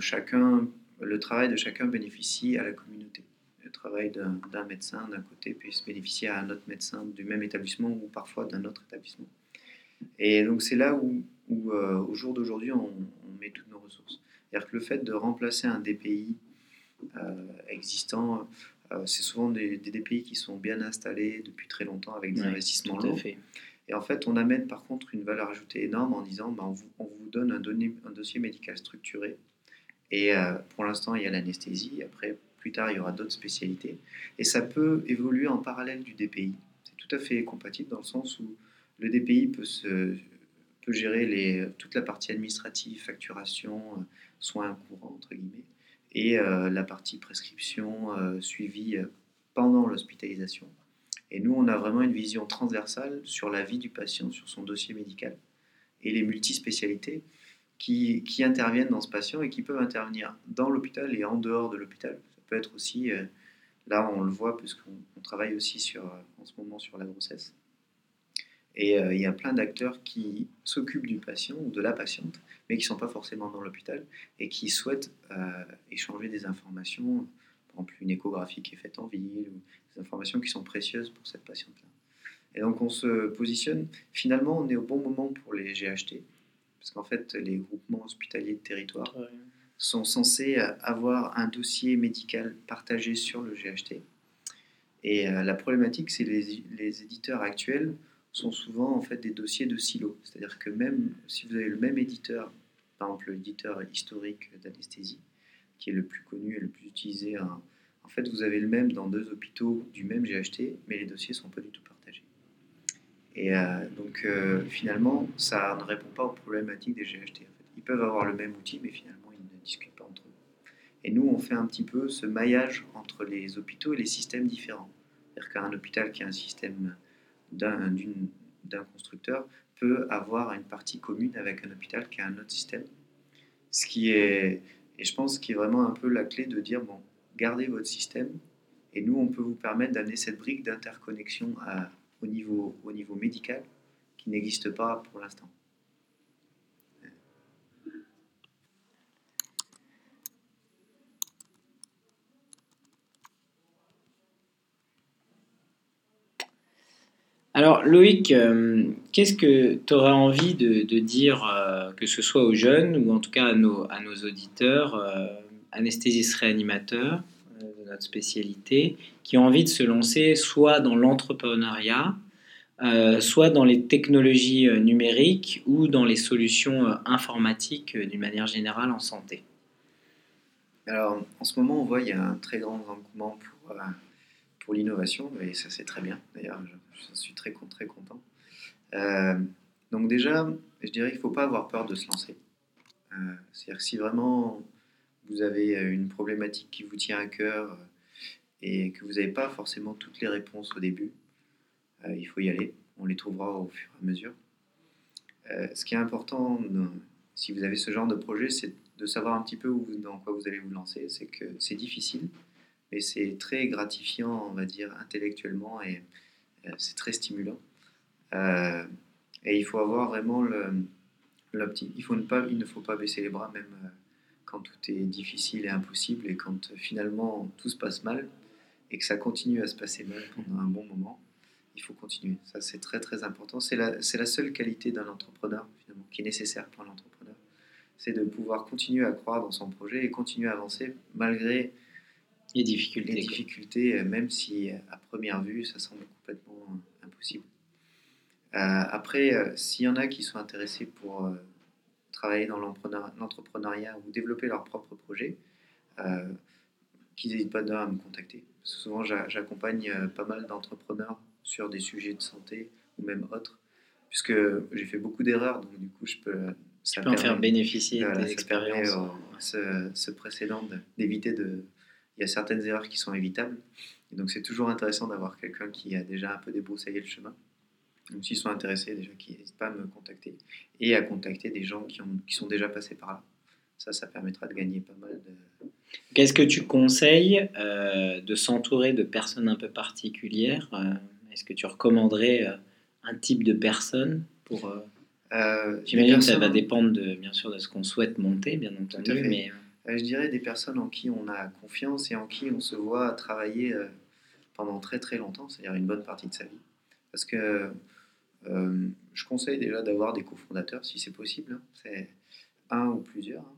chacun, le travail de chacun bénéficie à la communauté. Le travail d'un médecin d'un côté puisse bénéficier à un autre médecin du même établissement ou parfois d'un autre établissement. Et donc c'est là où, au jour d'aujourd'hui, on, toutes nos ressources. C'est-à-dire que le fait de remplacer un DPI euh, existant, euh, c'est souvent des, DPI qui sont bien installés depuis très longtemps avec des investissements lourds. Et en fait, on amène par contre une valeur ajoutée énorme en disant bah, on, vous, on, vous, donne un, un, dossier médical structuré. Et euh, pour l'instant, il y a l'anesthésie. Après, plus tard, il y aura d'autres spécialités. Et ça peut évoluer en parallèle du DPI. C'est tout à fait compatible dans le sens où le DPI peut se, peut gérer toute la partie administrative, facturation, euh, soins courants, entre guillemets, et euh, la partie prescription, euh, suivi pendant l'hospitalisation. Et nous, on a vraiment une vision transversale sur la vie du patient, sur son dossier médical, et les multispécialités qui, qui interviennent dans ce patient et qui peuvent intervenir dans l'hôpital et en dehors de l'hôpital. Ça peut être aussi, là on le voit puisqu'on travaille aussi en ce moment sur la grossesse. Et il y a plein d'acteurs qui s'occupent du patient ou de la patiente, mais qui ne sont pas forcément dans l'hôpital et qui souhaitent échanger des informations, par exemple une échographie qui est faite en ville, ou des informations qui sont précieuses pour cette patiente-là. Et donc on se positionne, finalement on est au bon moment pour les GHT, parce qu'en fait les groupements hospitaliers de territoire sont censés avoir un dossier médical partagé sur le GHT. Et euh, la problématique, c'est les, les éditeurs actuels sont souvent en fait des dossiers de silo. C'est-à-dire que même si vous avez le même éditeur, par exemple l'éditeur historique d'anesthésie, qui est le plus connu et le plus utilisé, en fait vous avez le même dans deux hôpitaux du même GHT, mais les dossiers ne sont pas du tout partagés. Et euh, donc euh, finalement, ça ne répond pas aux problématiques des GHT. Ils peuvent avoir le même outil, mais finalement, ils ne discutent pas entre eux. Et nous, on fait un petit peu ce maillage entre les hôpitaux et les systèmes différents. C'est-à-dire qu'un hôpital qui a un système d'un constructeur peut avoir une partie commune avec un hôpital qui a un autre système. Ce qui est, et je pense, qui est vraiment un peu la clé de dire, bon, gardez votre système, et nous, on peut vous permettre d'amener cette brique d'interconnexion au niveau, au niveau médical qui n'existe pas pour l'instant. Alors Loïc, euh, qu'est-ce que tu aurais envie de, dire, euh, que ce soit aux jeunes ou en tout cas à nos, auditeurs, euh, anesthésistes réanimateurs, de notre spécialité, qui ont envie de se lancer soit dans l'entrepreneuriat, soit dans les technologies numériques ou dans les solutions informatiques d'une manière générale en santé? Alors en ce moment, on voit qu'il y a un très grand engouement pour pour l'innovation, et ça c'est très bien. D'ailleurs, suis très, très content. Euh, donc déjà, je dirais qu'il ne faut pas avoir peur de se lancer. Euh, c'est-à-dire que si vraiment vous avez une problématique qui vous tient à cœur et que vous n'avez pas forcément toutes les réponses au début, euh, il faut y aller. On les trouvera au fur et à mesure. ce qui est important, si vous avez ce genre de projet, c'est de savoir un petit peu dans quoi vous allez vous lancer. C'est que c'est difficile, et c'est très gratifiant, on va dire, intellectuellement et euh, c'est très stimulant. Euh, et il faut avoir vraiment le, il, faut ne pas, il ne faut pas baisser les bras, même euh, quand tout est difficile et impossible, et quand finalement tout se passe mal, et que ça continue à se passer mal pendant un bon moment, il faut continuer. Ça, c'est très très important. C'est la, la seule qualité d'un entrepreneur, finalement, qui est nécessaire pour l'entrepreneur. C'est de pouvoir continuer à croire dans son projet et continuer à avancer malgré les difficultés. Les difficultés, euh, même si euh, à première vue, ça semble complètement euh, impossible. après, s'il y en a qui sont intéressés pour travailler dans l'entrepreneuriat ou développer leur propre projet, qu'ils n'hésitent pas à me contacter. Souvent, j'accompagne pas mal d'entrepreneurs sur des sujets de santé ou même autres, puisque j'ai fait beaucoup d'erreurs, donc du coup, je peux. Ça tu peux en faire bénéficier des expériences. ce, ce précédent d'éviter de, il y a certaines erreurs qui sont évitables. Et donc c'est toujours intéressant d'avoir quelqu'un qui a déjà un peu débroussaillé le chemin. Donc s'ils sont intéressés, déjà qui n'hésitent pas à me contacter et à contacter des gens qui, ont, qui sont déjà passés par là. Ça, ça permettra de gagner pas mal de... Qu'est-ce que tu conseilles euh, de s'entourer de personnes un peu particulières euh, Est-ce que tu recommanderais euh, un type de personne pour... J'imagine que ça va dépendre de, bien sûr de ce qu'on souhaite monter, bien entendu, mais... Euh, je dirais des personnes en qui on a confiance et en qui on se voit travailler euh, pendant très très longtemps, c'est-à-dire une bonne partie de sa vie. Parce que euh, je conseille déjà d'avoir des cofondateurs si c'est possible, hein. c'est un ou plusieurs. Hein.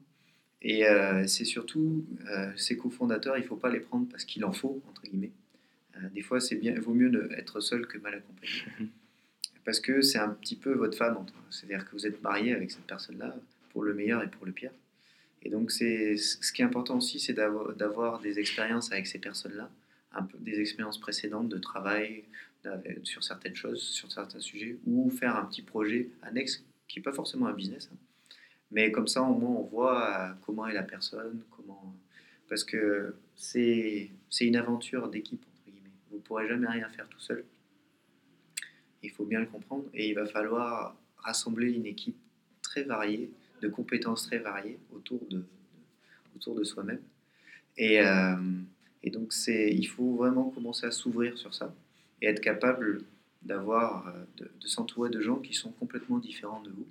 Et c'est surtout ces cofondateurs, il ne faut pas les prendre parce qu'il en faut, entre guillemets. des fois, c'est bien, il vaut mieux être seul que mal accompagné. parce que c'est un petit peu votre femme, c'est-à-dire que vous êtes marié avec cette personne-là, pour le meilleur et pour le pire. Et donc, c'est, ce qui est important aussi, c'est d'avoir, des expériences avec ces personnes-là, des expériences précédentes de travail sur certaines choses, sur certains sujets, ou faire un petit projet annexe qui n'est pas forcément un business. Hein. Mais comme ça, au moins, on voit euh, comment est la personne, comment... parce que c'est une aventure d'équipe, entre guillemets. Vous ne pourrez jamais rien faire tout seul. Il faut bien le comprendre. Et il va falloir rassembler une équipe très variée de compétences très variées autour de, autour de soi-même. Et, euh, Et donc, il faut vraiment commencer à s'ouvrir sur ça et être capable d'avoir, de, de s'entourer de gens qui sont complètement différents de vous,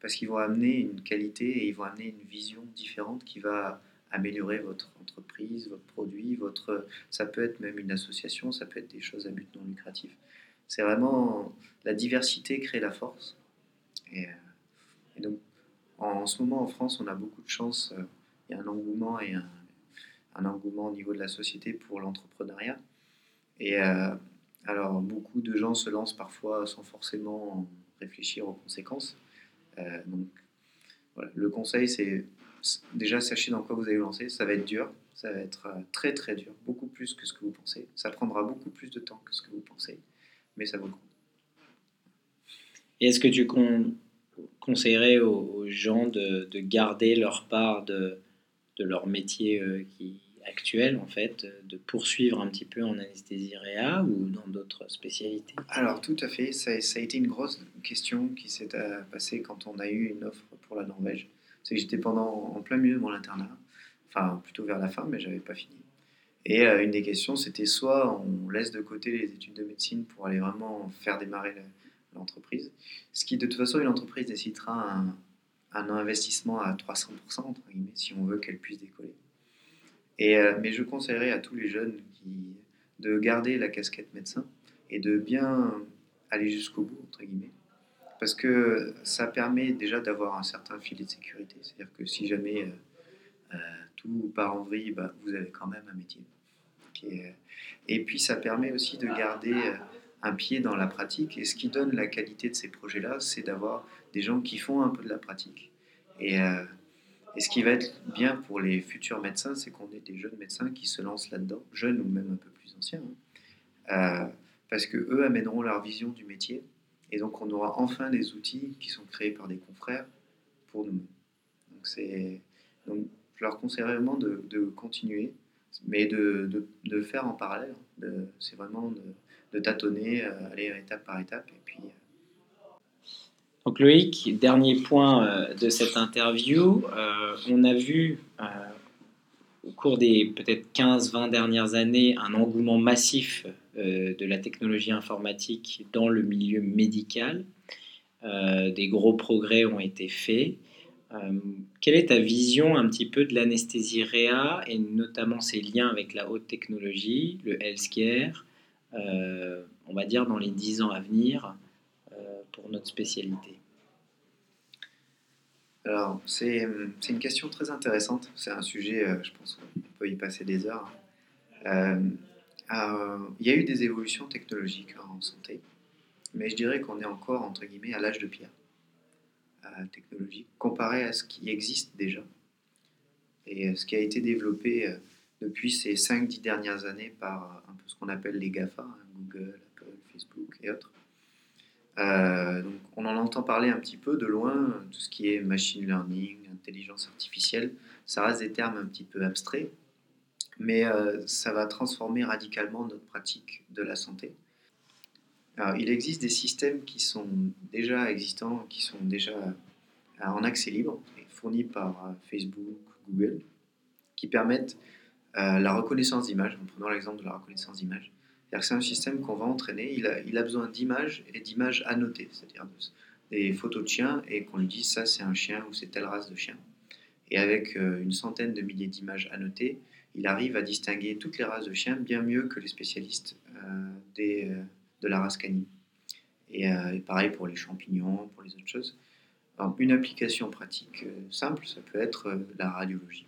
parce qu'ils vont amener une qualité et ils vont amener une vision différente qui va améliorer votre entreprise, votre produit, votre, ça peut être même une association, ça peut être des choses à but non lucratif. C'est vraiment la diversité crée la force. Et, euh, donc, en, ce moment en France, on a beaucoup de chance. Euh, il y a un engouement et un, engouement au niveau de la société pour l'entrepreneuriat. Et euh, alors, beaucoup de gens se lancent parfois sans forcément réfléchir aux conséquences. donc, voilà. le conseil, c'est déjà sachez dans quoi vous allez lancer. Ça va être dur, ça va être très très dur, beaucoup plus que ce que vous pensez. Ça prendra beaucoup plus de temps que ce que vous pensez, mais ça vaut le coup. Et est-ce que tu conseillerais aux, gens de, garder leur part de, de leur métier euh, actuel, en fait, de poursuivre un petit peu en anesthésie réa ou dans d'autres spécialités? Alors, tout à fait. Ça, ça, a été une grosse question qui s'est euh, passée quand on a eu une offre pour la Norvège. C'est que j'étais pendant en plein milieu de mon internat, enfin plutôt vers la fin, mais j'avais pas fini. Et euh, une des questions, c'était soit on laisse de côté les études de médecine pour aller vraiment faire démarrer l'entreprise, ce qui de toute façon une entreprise nécessitera un, investissement à 300% entre guillemets si on veut qu'elle puisse décoller. Et, euh, mais je conseillerais à tous les jeunes qui, de garder la casquette médecin et de bien aller jusqu'au bout entre guillemets parce que ça permet déjà d'avoir un certain filet de sécurité. C'est-à-dire que si jamais euh, euh, tout part en vrille, bah, vous avez quand même un métier. Et puis ça permet aussi de garder un pied dans la pratique. Et ce qui donne la qualité de ces projets-là, c'est d'avoir des gens qui font un peu de la pratique. Et, et ce qui va être bien pour les futurs médecins, c'est qu'on ait des jeunes médecins qui se lancent là-dedans, jeunes ou même un peu plus anciens, hein. parce que eux amèneront leur vision du métier et donc, on aura enfin des outils qui sont créés par des confrères pour nous. Donc, c'est, donc je leur conseillerais vraiment de, de continuer, mais de, de, de, faire en parallèle. c'est vraiment de, tâtonner, euh, aller étape par étape. Et puis, euh, donc Loïc, dernier point euh, de cette interview, on a vu au cours des peut-être 15-20 dernières années un engouement massif de la technologie informatique dans le milieu médical. Des gros progrès ont été faits. Quelle est ta vision un petit peu de l'anesthésie réa et notamment ses liens avec la haute technologie, le healthcare, on va dire dans les 10 ans à venir pour notre spécialité alors, c'est une question très intéressante. C'est un sujet, je pense qu'on peut y passer des heures. Euh, il y a eu des évolutions technologiques en santé, mais je dirais qu'on est encore, entre guillemets, à l'âge de pierre euh, technologique, comparé à ce qui existe déjà et euh, ce qui a été développé depuis ces 5-10 dernières années par un peu ce qu'on appelle les GAFA, hein, Google, Apple, Facebook et autres. donc on en entend parler un petit peu de loin, tout ce qui est machine learning, intelligence artificielle, ça reste des termes un petit peu abstraits, mais euh, ça va transformer radicalement notre pratique de la santé. Il existe des systèmes qui sont déjà existants, qui sont déjà euh, en accès libre, fournis par euh, Facebook, Google, qui permettent la reconnaissance d'images, en prenant l'exemple de la reconnaissance d'images. C'est un système qu'on va entraîner, il a, besoin d'images et d'images annotées, c'est-à-dire des photos de chiens et qu'on lui dise ça c'est un chien ou c'est telle race de chien. Et avec une centaine de milliers d'images annotées, il arrive à distinguer toutes les races de chiens bien mieux que les spécialistes euh, des, euh, de la race canine. Euh, et, pareil pour les champignons, pour les autres choses. une application pratique simple, ça peut être la radiologie.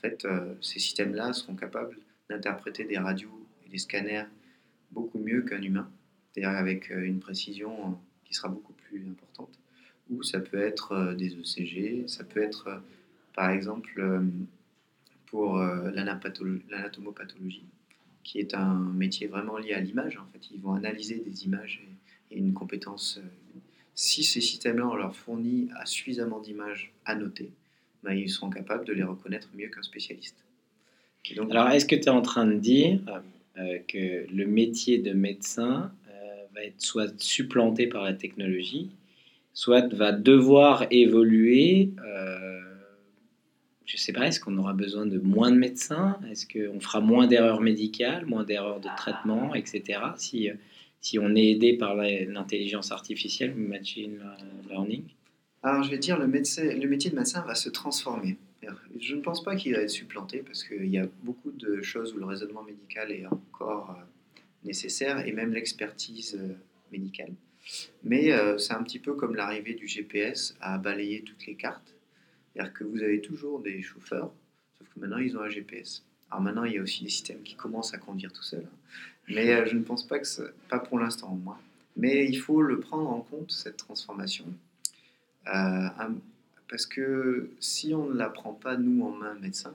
Fait, ces systèmes-là seront capables d'interpréter des radios et des scanners beaucoup mieux qu'un humain, c'est-à-dire avec une précision qui sera beaucoup plus importante. Ou ça peut être des ECG, ça peut être par exemple pour euh, l'anatomopathologie, qui est un métier vraiment lié à l'image. En fait, ils vont analyser des images et, une compétence. Euh, si ces systèmes-là, on leur fournit suffisamment d'images à noter, ben, ils seront capables de les reconnaître mieux qu'un spécialiste. Alors, est-ce que tu es en train de dire euh, que le métier de médecin va être soit supplanté par la technologie, soit va devoir évoluer je sais pas, est-ce qu'on aura besoin de moins de médecins? Est-ce qu'on fera moins d'erreurs médicales, moins d'erreurs de traitement, etc. Si, si on est aidé par l'intelligence artificielle, machine learning? Alors je vais dire, le, le métier de médecin va se transformer. Je ne pense pas qu'il va être supplanté parce qu'il y a beaucoup de choses où le raisonnement médical est encore euh, nécessaire et même l'expertise euh, médicale. Mais euh, c'est un petit peu comme l'arrivée du GPS à balayer toutes les cartes. C'est-à-dire que vous avez toujours des chauffeurs, sauf que maintenant ils ont un GPS. Alors maintenant il y a aussi des systèmes qui commencent à conduire tout seuls. Mais je ne pense pas que pas pour l'instant au moins. Mais il faut le prendre en compte cette transformation. Parce que si on ne la prend pas, nous, en main, médecin,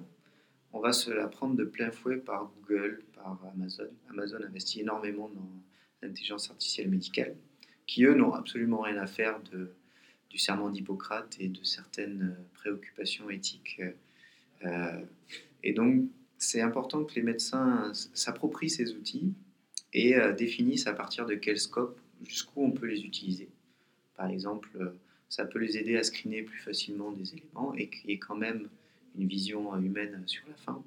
on va se la prendre de plein fouet par Google, par Amazon. Amazon investit énormément dans l'intelligence artificielle médicale, qui, eux, n'ont absolument rien à faire du serment d'Hippocrate et de certaines préoccupations éthiques. Euh, et donc, c'est important que les médecins s'approprient ces outils et euh, définissent à partir de quel scope, jusqu'où on peut les utiliser. Par exemple, ça peut les aider à screener plus facilement des éléments et qu'il y ait quand même une vision humaine sur la fin.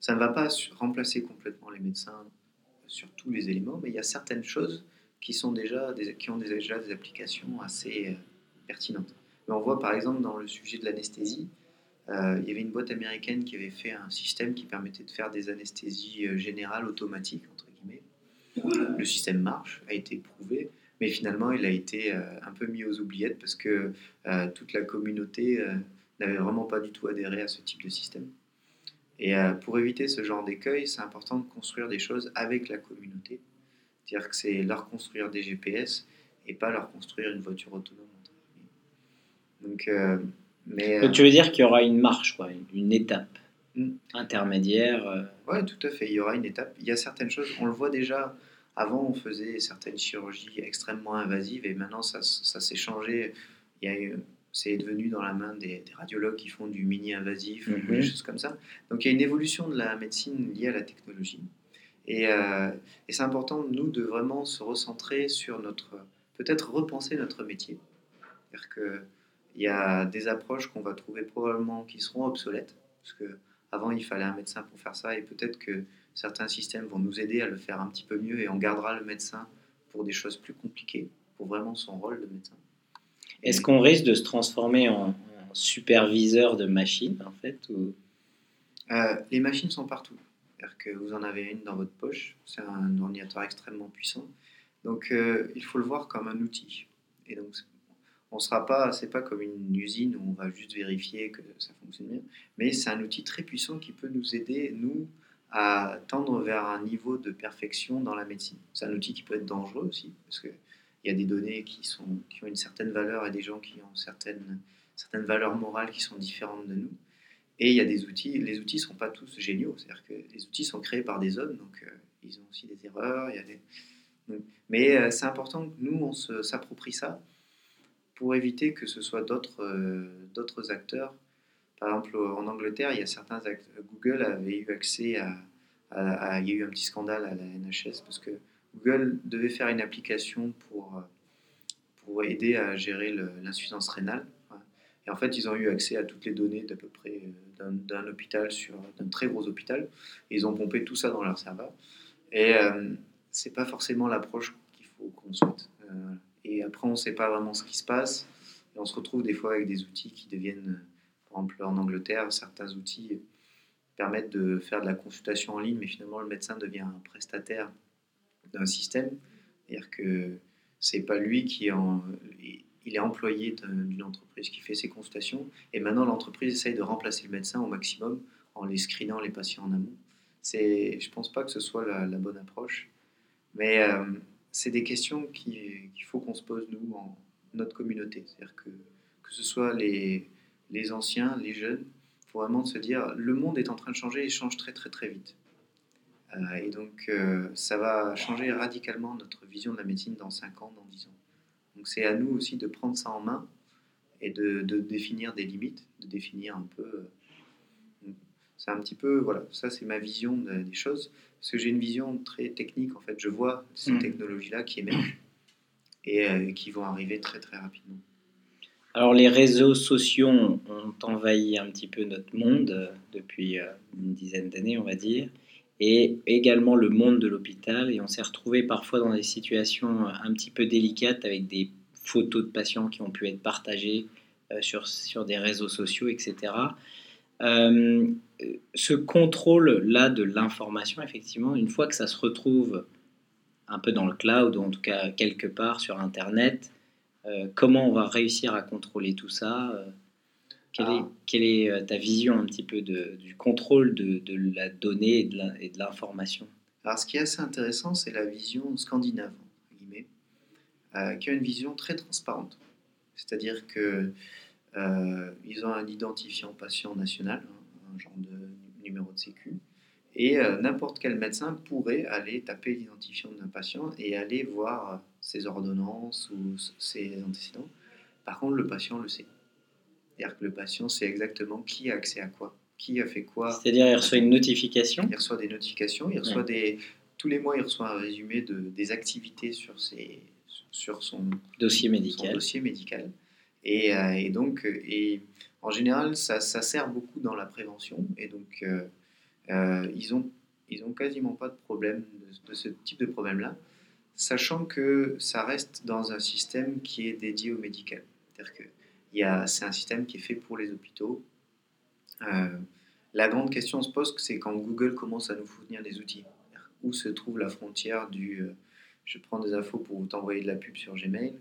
Ça ne va pas remplacer complètement les médecins sur tous les éléments, mais il y a certaines choses qui, sont déjà qui ont déjà des applications assez euh, pertinentes. Mais on voit par exemple dans le sujet de l'anesthésie, euh, il y avait une boîte américaine qui avait fait un système qui permettait de faire des anesthésies euh, générales automatiques, entre guillemets. Le système marche, a été prouvé, mais finalement, il a été euh, un peu mis aux oubliettes parce que euh, toute la communauté euh, n'avait vraiment pas du tout adhéré à ce type de système. Et pour éviter ce genre d'écueil, c'est important de construire des choses avec la communauté. C'est-à-dire que c'est leur construire des GPS et pas leur construire une voiture autonome. Donc, mais, tu veux dire qu'il y aura une marche, quoi, une étape hmm. intermédiaire Oui, tout à fait. Il y aura une étape. Il y a certaines choses, on le voit déjà avant, on faisait certaines chirurgies extrêmement invasives et maintenant, ça, s'est changé. c'est devenu dans la main des, radiologues qui font du mini-invasif, ou des mhm. choses comme ça. Donc il y a une évolution de la médecine liée à la technologie. Et, euh, et c'est important, nous, de vraiment se recentrer sur notre. peut-être repenser notre métier. C'est-à-dire qu'il y a des approches qu'on va trouver probablement qui seront obsolètes, parce qu'avant, il fallait un médecin pour faire ça, et peut-être que certains systèmes vont nous aider à le faire un petit peu mieux et on gardera le médecin pour des choses plus compliquées, pour vraiment son rôle de médecin. Est-ce qu'on risque de se transformer en, superviseur de machines, en fait ou... Euh, les machines sont partout. C'est-à-dire que vous en avez une dans votre poche, c'est un ordinateur extrêmement puissant. Donc euh, il faut le voir comme un outil. Et donc on sera pas, c'est pas comme une usine où on va juste vérifier que ça fonctionne bien, mais c'est un outil très puissant qui peut nous aider, nous, à tendre vers un niveau de perfection dans la médecine. C'est un outil qui peut être dangereux aussi, parce qu'il y a des données qui, ont une certaine valeur et des gens qui ont certaines, certaines valeurs morales qui sont différentes de nous. Et il y a des outils, les outils ne sont pas tous géniaux, c'est-à-dire que les outils sont créés par des hommes, donc euh, ils ont aussi des erreurs. Mais euh, c'est important que nous, on s'approprie ça pour éviter que ce soit d'autres euh, d'autres acteurs par exemple, en Angleterre, il y a certains Google avait eu accès à, Il y a eu un petit scandale à la NHS parce que Google devait faire une application pour, pour aider à gérer l'insuffisance rénale. Et en fait, ils ont eu accès à toutes les données d'à peu près euh, d'un hôpital sur d'un très gros hôpital. Et ils ont pompé tout ça dans leur serveur. Et euh, c'est pas forcément l'approche qu'il faut qu'on souhaite. Euh, et après, on ne sait pas vraiment ce qui se passe. Et on se retrouve des fois avec des outils qui deviennent par exemple, en Angleterre, certains outils permettent de faire de la consultation en ligne, mais finalement, le médecin devient un prestataire d'un système. C'est-à-dire que c'est pas lui qui est en, il est employé d'une entreprise qui fait ses consultations, et maintenant l'entreprise essaye de remplacer le médecin au maximum en les screenant les patients en amont. C'est, je pense pas que ce soit la, bonne approche, mais euh, c'est des questions qu'il faut qu'on se pose nous en notre communauté. C'est-à-dire que que ce soit les les anciens, les jeunes, il faut vraiment se dire, le monde est en train de changer, il change très très très vite. Euh, et donc euh, ça va changer radicalement notre vision de la médecine dans 5 ans, dans 10 ans. Donc c'est à nous aussi de prendre ça en main et de, définir des limites, de définir un peu... Euh, c'est un petit peu, voilà, ça c'est ma vision des choses, parce que j'ai une vision très technique, en fait, je vois ces mmh. technologies-là qui émergent et qui vont arriver très très rapidement. Alors les réseaux sociaux ont envahi un petit peu notre monde euh, depuis euh, une dizaine d'années, on va dire, et également le monde de l'hôpital. Et on s'est retrouvé parfois dans des situations un petit peu délicates avec des photos de patients qui ont pu être partagées euh, sur, sur des réseaux sociaux, etc. ce contrôle-là de l'information, effectivement, une fois que ça se retrouve un peu dans le cloud, ou en tout cas quelque part sur Internet, euh, comment on va réussir à contrôler tout ça euh, quelle, est, ah. quelle, est, euh, ta vision un petit peu de, du contrôle de, de, la donnée et de l'information? Alors, ce qui est assez intéressant, c'est la vision scandinave, guillemets, qui a une vision très transparente. C'est-à-dire que ils ont un identifiant patient national, hein, un genre de numéro de sécu, et n'importe quel médecin pourrait aller taper l'identifiant d'un patient et aller voir ses ordonnances ou ses antécédents. Par contre, le patient le sait. C'est-à-dire que le patient sait exactement qui a accès à quoi, qui a fait quoi. C'est-à-dire il reçoit une notification Il reçoit des notifications, il reçoit des... Tous les mois, il reçoit un résumé de, des activités sur, ses, sur son dossier médical. dossier médical. Et, euh, et, donc, et en général, ça, ça, sert beaucoup dans la prévention. Et donc, euh, euh, ils n'ont ils ont quasiment pas de problème de, de ce type de problème-là sachant que ça reste dans un système qui est dédié au médical. C'est-à-dire que c'est un système qui est fait pour les hôpitaux. Euh, la grande question se pose, c'est quand Google commence à nous fournir des outils. Où se trouve la frontière du euh, je prends des infos pour t'envoyer de la pub sur Gmail,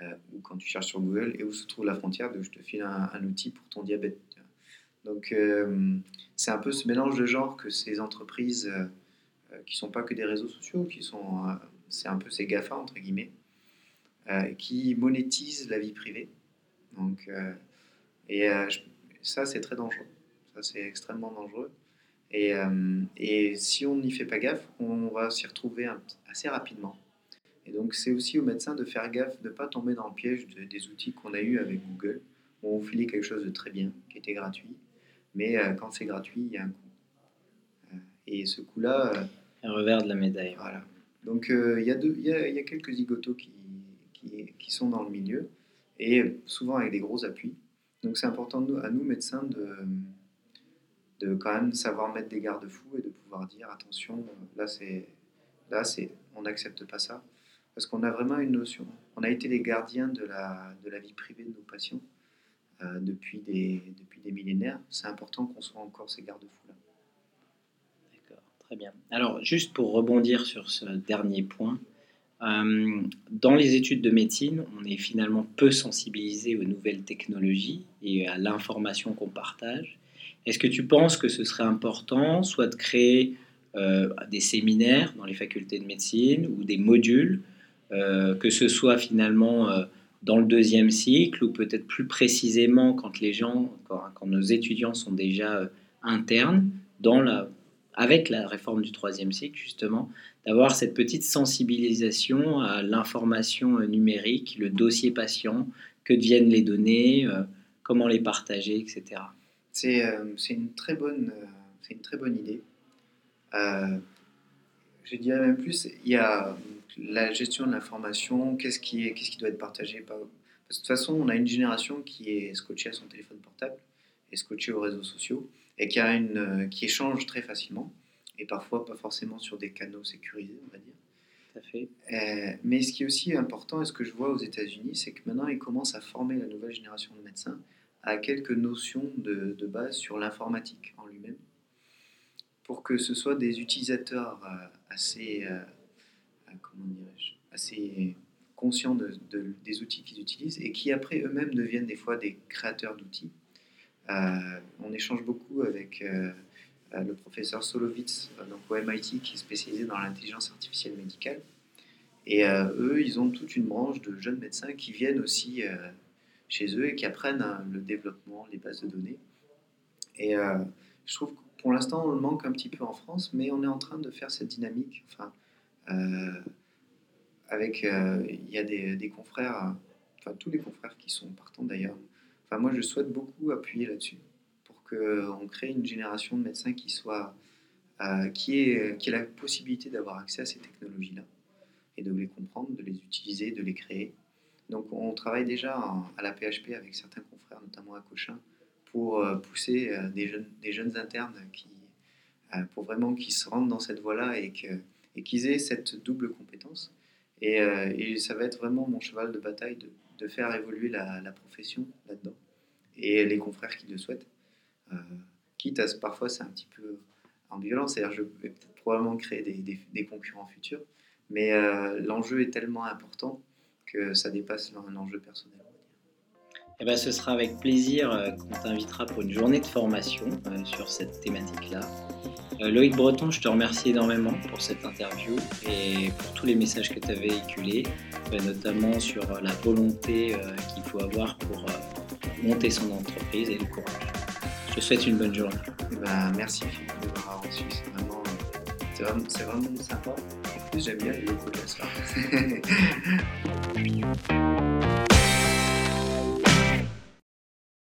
euh, ou quand tu cherches sur Google, et où se trouve la frontière de je te file un, un outil pour ton diabète. Donc c'est un peu ce mélange de genres que ces entreprises, qui ne sont pas que des réseaux sociaux, qui sont c'est un peu ces GAFA, entre guillemets, euh, qui monétisent la vie privée. Donc, euh, et euh, ça, c'est très dangereux. Ça, c'est extrêmement dangereux. Et, et si on n'y fait pas gaffe, on va s'y retrouver assez rapidement. Et donc, c'est aussi aux médecins de faire gaffe, de ne pas tomber dans le piège des outils qu'on a eu avec Google, où on filait quelque chose de très bien, qui était gratuit. Mais quand c'est gratuit, il y a un coût. et ce coût-là. un revers de la médaille. Voilà. Donc euh, il y, y, a quelques zigotos qui, sont dans le milieu, et souvent avec des gros appuis. Donc c'est important à nous, médecins, de, quand même savoir mettre des garde-fous et de pouvoir dire attention, là, c'est, là on n'accepte pas ça. Parce qu'on a vraiment une notion. On a été les gardiens de la, vie privée de nos patients euh, depuis, des, depuis des millénaires. C'est important qu'on soit encore ces garde-fous-là. Très bien. Alors, juste pour rebondir sur ce dernier point, euh, dans les études de médecine, on est finalement peu sensibilisé aux nouvelles technologies et à l'information qu'on partage. Est-ce que tu penses que ce serait important, soit de créer euh, des séminaires dans les facultés de médecine ou des modules, euh, que ce soit finalement dans le deuxième cycle ou peut-être plus précisément quand les gens, quand nos étudiants sont déjà internes dans la avec la réforme du troisième cycle, justement, d'avoir cette petite sensibilisation à l'information numérique, le dossier patient, que deviennent les données, euh, comment les partager, etc. Euh, c'est une, très bonne, euh, idée. je dirais même plus, il y a la gestion de l'information, qu'est-ce qui, doit être partagé. De toute façon, on a une génération qui est scotchée à son téléphone portable et scotchée aux réseaux sociaux et qui, a une, euh, qui échange très facilement, et parfois pas forcément sur des canaux sécurisés, on va dire. Fait. Euh, mais ce qui est aussi important, et ce que je vois aux États-Unis, c'est que maintenant ils commencent à former la nouvelle génération de médecins à quelques notions de, de base sur l'informatique en lui-même, pour que ce soit des utilisateurs euh, assez, comment assez conscients de, des outils qu'ils utilisent et qui après eux-mêmes deviennent des fois des créateurs d'outils on échange beaucoup avec euh, euh, le professeur Solovitz, donc au MIT, qui est spécialisé dans l'intelligence artificielle médicale. Et eux, ils ont toute une branche de jeunes médecins qui viennent aussi chez eux et qui apprennent le développement, les bases de données. Et je trouve que pour l'instant, on le manque un petit peu en France, mais on est en train de faire cette dynamique. Enfin, avec, il y a des, des, confrères, enfin tous les confrères qui sont partants d'ailleurs, moi, je souhaite beaucoup appuyer là-dessus pour qu'on crée une génération de médecins qui soit euh, qui, ait, la possibilité d'avoir accès à ces technologies-là et de les comprendre, de les utiliser, de les créer, Donc on travaille déjà à la PHP avec certains confrères, notamment à Cochin, pour pousser des, jeunes, des jeunes internes qui, pour vraiment qu'ils se rendent dans cette voie-là et qu'ils aient cette double compétence. Et, ça va être vraiment mon cheval de bataille de faire évoluer la, profession là-dedans et les confrères qui le souhaitent. Euh, quitte à ce parfois c'est un petit peu ambivalent, c'est-à-dire je vais peut-être probablement créer des, concurrents futurs, mais euh, l'enjeu est tellement important que ça dépasse un enjeu personnel. Eh ben, ce sera avec plaisir euh, qu'on t'invitera pour une journée de formation sur cette thématique-là. Loïc Breton, je te remercie énormément pour cette interview et pour tous les messages que tu as véhiculés, notamment sur la volonté qu'il faut avoir pour monter son entreprise et le courage. Je te souhaite une bonne journée. Eh ben, merci Philippe de m'avoir reçu. C'est vraiment, c'est vraiment, sympa. En plus, j'aime bien les locaux de la soirée.